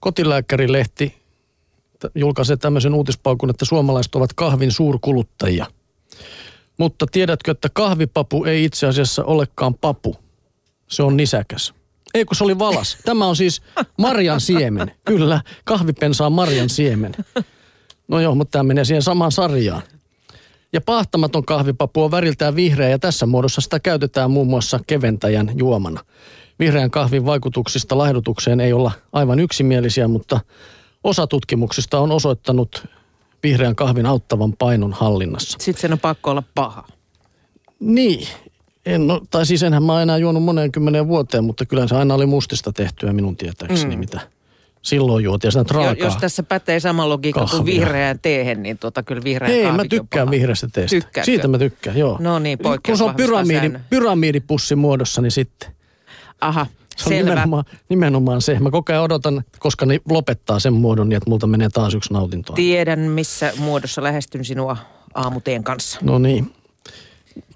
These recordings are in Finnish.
kotilääkärilehti julkaisee tämmöisen uutispaukun, että suomalaiset ovat kahvin suurkuluttajia. Mutta tiedätkö, että kahvipapu ei itse asiassa olekaan papu. Se on nisäkäs. Ei kun se oli valas. Tämä on siis marjan siemen. Kyllä, kahvipensa on marjan siemen. No joo, mutta tämä menee siihen samaan sarjaan. Ja pahtamaton kahvipapu on väriltään vihreä ja tässä muodossa sitä käytetään muun muassa keventäjän juomana. Vihreän kahvin vaikutuksista laihdutukseen ei olla aivan yksimielisiä, mutta osa tutkimuksista on osoittanut vihreän kahvin auttavan painon hallinnassa. Sitten sen on pakko olla paha. Niin. En, no, tai siis enhän mä enää juonut moneen kymmeneen vuoteen, mutta kyllä se aina oli mustista tehtyä minun tietääkseni, mm. mitä silloin juotiin. Sitä jo, jos tässä pätee sama logiikka kahvia. kuin vihreään teehen, niin tuota kyllä vihreä Ei, mä tykkään vihreästä teestä. Tykkääkö? Siitä mä tykkään, joo. No niin, Kun se on pyramiidi, pyramiidipussin muodossa, niin sitten. Aha, se on Selvä. Nimenomaan, nimenomaan se. Mä koko ajan odotan, koska ne lopettaa sen muodon, niin että multa menee taas yksi nautinto. Tiedän, missä muodossa lähestyn sinua aamuteen kanssa. No niin.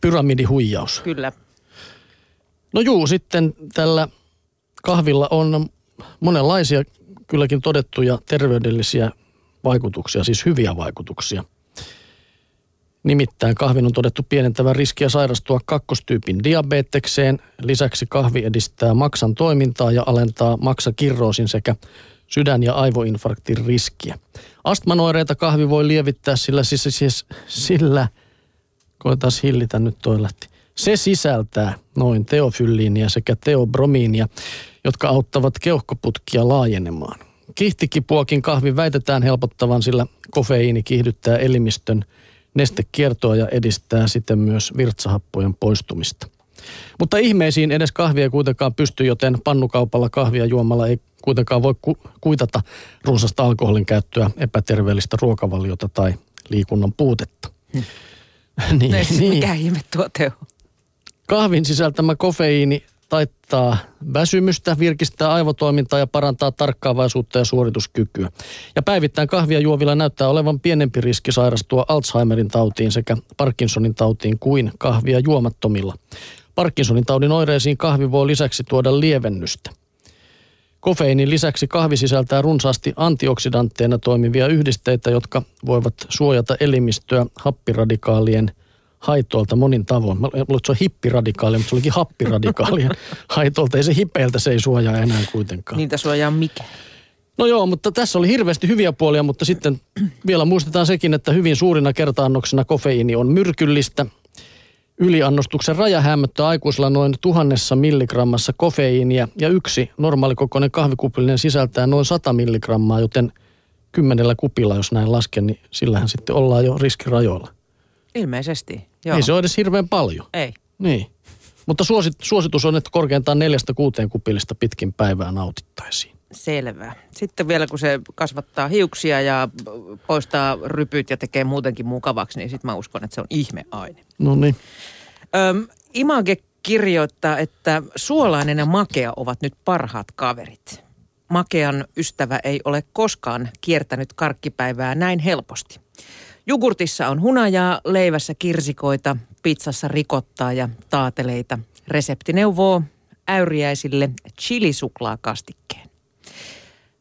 Pyramidihuijaus. Kyllä. No juu, sitten tällä kahvilla on monenlaisia kylläkin todettuja terveydellisiä vaikutuksia, siis hyviä vaikutuksia. Nimittäin kahvin on todettu pienentävän riskiä sairastua kakkostyypin diabetekseen. Lisäksi kahvi edistää maksan toimintaa ja alentaa maksakirroosin sekä sydän- ja aivoinfarktin riskiä. Astmanoireita kahvi voi lievittää, sillä, siis, siis, sillä koetaan hillitä nyt toi lähti. Se sisältää noin teofylliinia sekä teobromiinia, jotka auttavat keuhkoputkia laajenemaan. Kihtikipuakin kahvin väitetään helpottavan, sillä kofeiini kiihdyttää elimistön nestekiertoa ja edistää sitten myös virtsahappojen poistumista. Mutta ihmeisiin edes kahvia ei kuitenkaan pysty, joten pannukaupalla kahvia juomalla ei kuitenkaan voi ku- kuitata runsasta alkoholin käyttöä, epäterveellistä ruokavaliota tai liikunnan puutetta. Hmm. niin, no, niin. Mikä ihme tuote on? Kahvin sisältämä kofeiini taittaa väsymystä, virkistää aivotoimintaa ja parantaa tarkkaavaisuutta ja suorituskykyä. Ja päivittäin kahvia juovilla näyttää olevan pienempi riski sairastua Alzheimerin tautiin sekä Parkinsonin tautiin kuin kahvia juomattomilla. Parkinsonin taudin oireisiin kahvi voi lisäksi tuoda lievennystä. Kofeiinin lisäksi kahvi sisältää runsaasti antioksidantteina toimivia yhdisteitä, jotka voivat suojata elimistöä happiradikaalien – haitoilta monin tavoin. Mä luulen, että se on hippiradikaali, mutta se olikin happiradikaalien haitoilta. Ei se hipeiltä se ei suojaa enää kuitenkaan. Niitä suojaa mikä? No joo, mutta tässä oli hirveästi hyviä puolia, mutta sitten vielä muistetaan sekin, että hyvin suurina kertaannoksena kofeiini on myrkyllistä. Yliannostuksen raja hämmöttää aikuisella noin tuhannessa milligrammassa kofeiinia ja yksi normaalikokoinen kahvikupillinen sisältää noin 100 milligrammaa, joten kymmenellä kupilla, jos näin lasken, niin sillähän sitten ollaan jo riskirajoilla. Ilmeisesti, joo. Ei se ole edes hirveän paljon. Ei. Niin. Mutta suosit, suositus on, että korkeintaan neljästä kuuteen kupillista pitkin päivää nautittaisiin. Selvä. Sitten vielä kun se kasvattaa hiuksia ja poistaa rypyt ja tekee muutenkin mukavaksi, niin sitten mä uskon, että se on ihmeaine. No niin. Öm, Image kirjoittaa, että suolainen ja makea ovat nyt parhaat kaverit. Makean ystävä ei ole koskaan kiertänyt karkkipäivää näin helposti. Jogurtissa on hunajaa, leivässä kirsikoita, pizzassa rikottaa ja taateleita. Resepti neuvoo äyriäisille chilisuklaakastikkeen.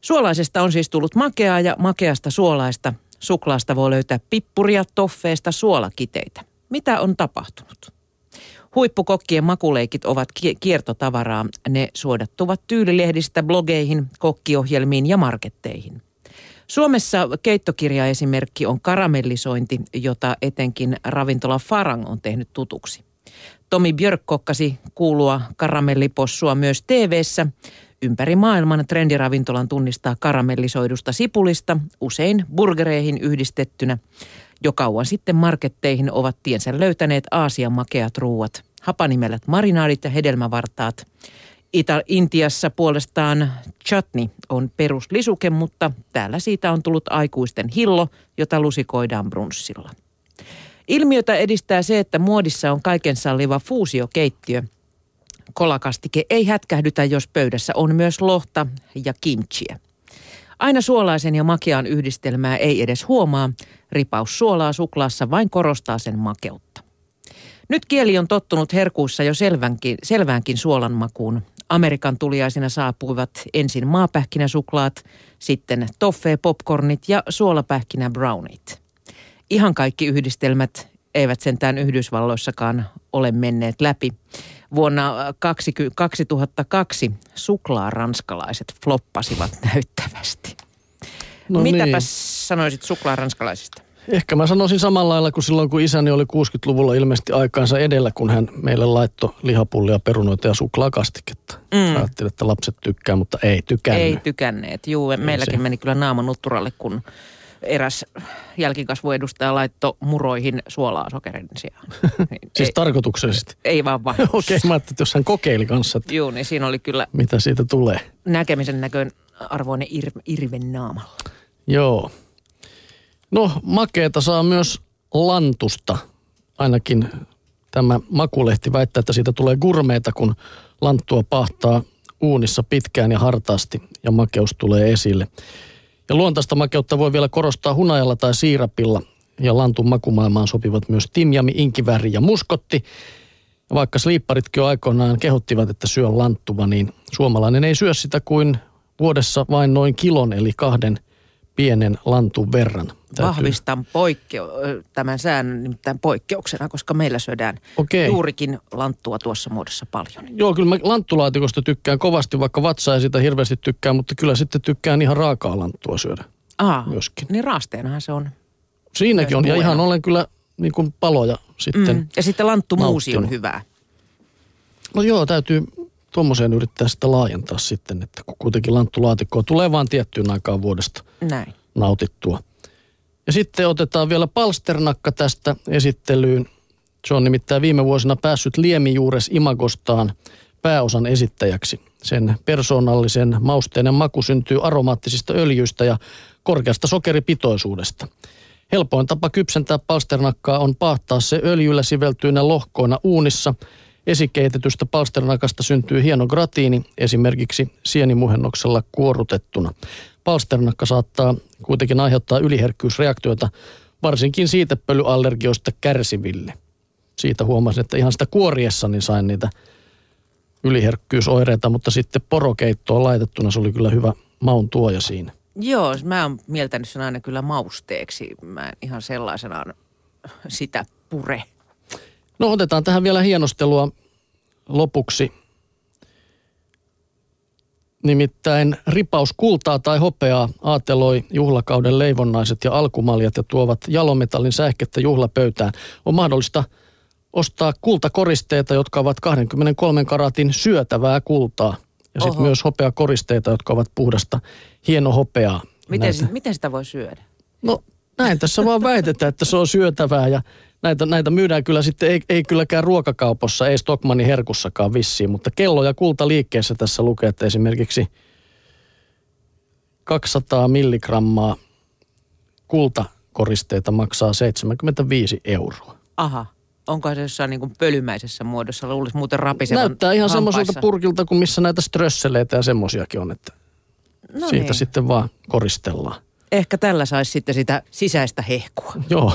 Suolaisesta on siis tullut makeaa ja makeasta suolaista. Suklaasta voi löytää pippuria, toffeesta, suolakiteitä. Mitä on tapahtunut? Huippukokkien makuleikit ovat kiertotavaraa. Ne suodattuvat tyylilehdistä blogeihin, kokkiohjelmiin ja marketteihin – Suomessa keittokirjaesimerkki on karamellisointi, jota etenkin ravintola Farang on tehnyt tutuksi. Tomi Björk kokkasi kuulua karamellipossua myös tv Ympäri maailman trendiravintolan tunnistaa karamellisoidusta sipulista, usein burgereihin yhdistettynä. Jo kauan sitten marketteihin ovat tiensä löytäneet Aasian makeat ruuat, hapanimellät marinaadit ja hedelmävartaat – Ita- Intiassa puolestaan chutney on peruslisuke, mutta täällä siitä on tullut aikuisten hillo, jota lusikoidaan brunssilla. Ilmiötä edistää se, että muodissa on kaiken salliva fuusiokeittiö. Kolakastike ei hätkähdytä, jos pöydässä on myös lohta ja kimchiä. Aina suolaisen ja makean yhdistelmää ei edes huomaa. Ripaus suolaa suklaassa vain korostaa sen makeutta. Nyt kieli on tottunut herkuussa jo selvänkin, selväänkin suolan makuun. Amerikan tuliaisina saapuivat ensin maapähkinäsuklaat, sitten toffee popcornit ja suolapähkinä brownit. Ihan kaikki yhdistelmät eivät sentään Yhdysvalloissakaan ole menneet läpi. Vuonna 2002 suklaaranskalaiset floppasivat näyttävästi. No Mitäpä niin. sanoisit suklaaranskalaisista? Ehkä mä sanoisin samalla lailla kuin silloin, kun isäni oli 60-luvulla ilmeisesti aikaansa edellä, kun hän meille laittoi lihapullia, perunoita ja suklaakastiketta. Mm. Ajattelin, että lapset tykkää, mutta ei tykänneet. Ei tykänneet, juu. Ei meilläkin se. meni kyllä naama nutturalle, kun eräs jälkikasvuedustaja laittoi muroihin suolaa sokerin sijaan. siis ei, tarkoituksellisesti? Ei vaan vain. Okei, okay, mä ajattelin, että jos hän kokeili kanssa, että Joo, niin siinä oli kyllä... Mitä siitä tulee? Näkemisen näköön arvoinen ir, irven naamalla. Joo. No, makeeta saa myös lantusta. Ainakin tämä makulehti väittää, että siitä tulee gurmeita, kun lanttua pahtaa uunissa pitkään ja hartaasti ja makeus tulee esille. Ja luontaista makeutta voi vielä korostaa hunajalla tai siirapilla. Ja lantun makumaailmaan sopivat myös timjami, inkiväri ja muskotti. Ja vaikka sliipparitkin jo aikoinaan kehottivat, että syö lanttua, niin suomalainen ei syö sitä kuin vuodessa vain noin kilon eli kahden pienen lantun verran. Täytyy. Vahvistan poikkeu- tämän säännön nimittäin poikkeuksena, koska meillä syödään okay. juurikin lanttua tuossa muodossa paljon. Joo, kyllä mä lanttulaatikosta tykkään kovasti, vaikka vatsa ei sitä hirveästi tykkää, mutta kyllä sitten tykkään ihan raakaa lanttua syödä Aa, myöskin. Niin raasteenahan se on. Siinäkin on, ja ihan olen kyllä niin kuin paloja sitten mm. Ja sitten lanttumuusi on hyvää. No joo, täytyy tuommoiseen yrittää sitä laajentaa sitten, että kun kuitenkin lanttulaatikkoa tulee vain tiettyyn aikaan vuodesta Näin. nautittua. Ja sitten otetaan vielä palsternakka tästä esittelyyn. Se on nimittäin viime vuosina päässyt liemijuures imagostaan pääosan esittäjäksi. Sen persoonallisen mausteinen maku syntyy aromaattisista öljyistä ja korkeasta sokeripitoisuudesta. Helpoin tapa kypsentää palsternakkaa on paahtaa se öljyllä siveltyinä lohkoina uunissa – Esikeitetystä palsternakasta syntyy hieno gratiini, esimerkiksi sienimuhennoksella kuorutettuna. Palsternakka saattaa kuitenkin aiheuttaa yliherkkyysreaktioita, varsinkin siitepölyallergioista kärsiville. Siitä huomasin, että ihan sitä kuoriessa niin sain niitä yliherkkyysoireita, mutta sitten porokeittoon laitettuna se oli kyllä hyvä maun tuoja siinä. Joo, mä oon mieltänyt sen aina kyllä mausteeksi. Mä en ihan sellaisenaan sitä pure. No otetaan tähän vielä hienostelua lopuksi. Nimittäin ripaus kultaa tai hopeaa aateloi juhlakauden leivonnaiset ja alkumaljat ja tuovat jalometallin sähkettä juhlapöytään. On mahdollista ostaa kultakoristeita, jotka ovat 23 karatin syötävää kultaa. Ja sitten myös hopeakoristeita, jotka ovat puhdasta hieno hopeaa. Miten, miten sitä voi syödä? No näin tässä vaan väitetään, että se on syötävää ja näitä, näitä myydään kyllä sitten, ei, ei kylläkään ruokakaupassa, ei Stockmannin herkussakaan vissiin, mutta kello ja kulta liikkeessä tässä lukee, että esimerkiksi 200 milligrammaa kultakoristeita maksaa 75 euroa. Aha. Onko se jossain niin pölymäisessä muodossa? Luulisi muuten rapisevan Näyttää ihan semmoiselta purkilta kuin missä näitä strösseleitä ja semmoisiakin on, että no siitä niin. sitten vaan koristellaan. Ehkä tällä saisi sitten sitä sisäistä hehkua. Joo.